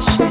the shit.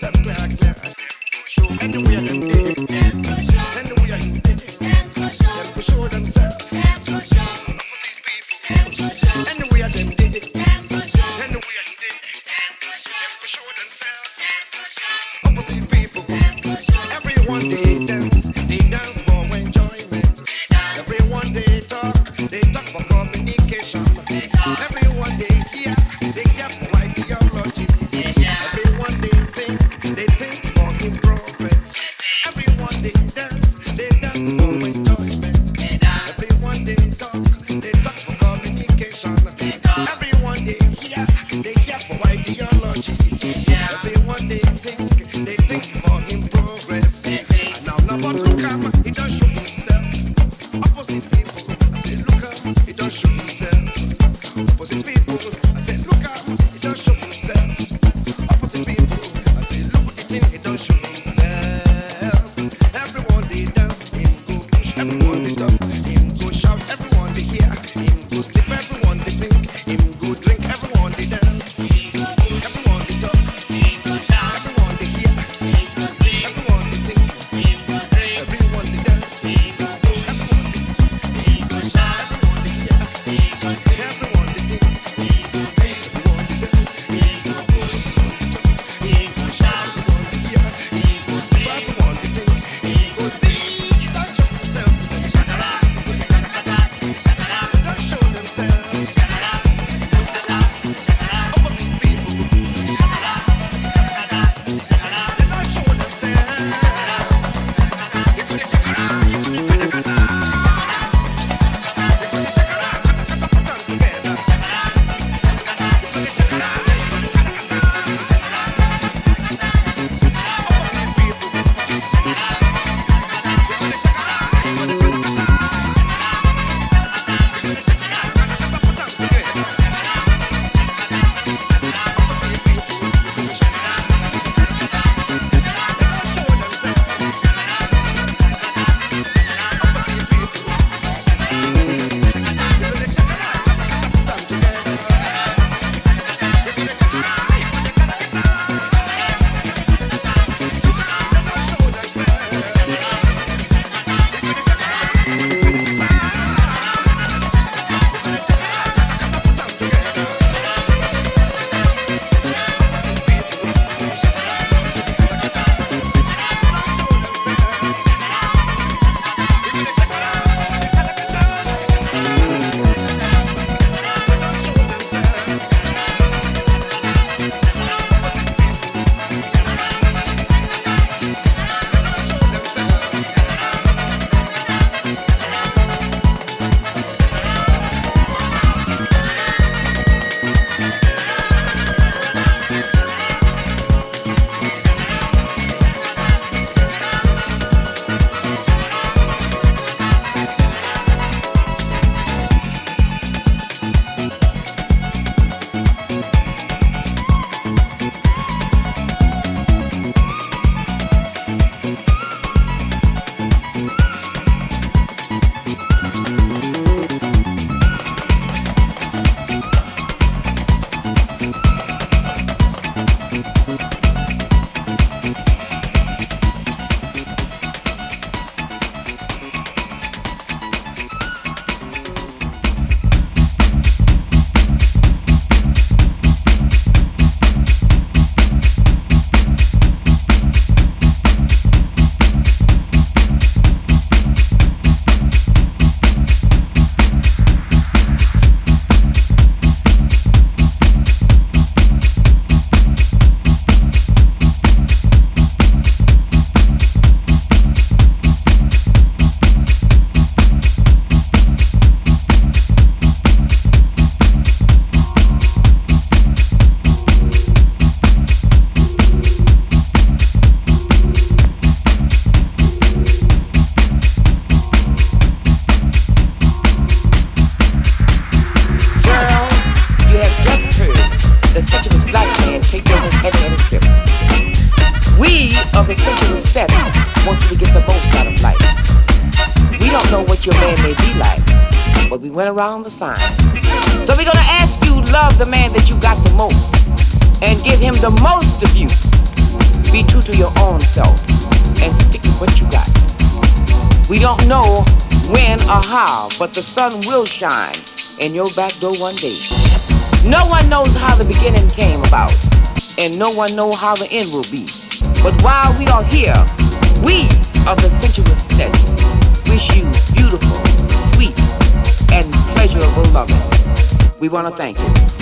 yourself clear, clear. Show me of sensuous set want you to get the most out of life. We don't know what your man may be like, but we went around the signs. So we're gonna ask you love the man that you got the most and give him the most of you. Be true to your own self and stick with what you got. We don't know when or how, but the sun will shine in your back door one day. No one knows how the beginning came about, and no one knows how the end will be. But while we are here, we of the sensuous set wish you beautiful, sweet, and pleasurable loving. We want to thank you.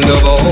Of all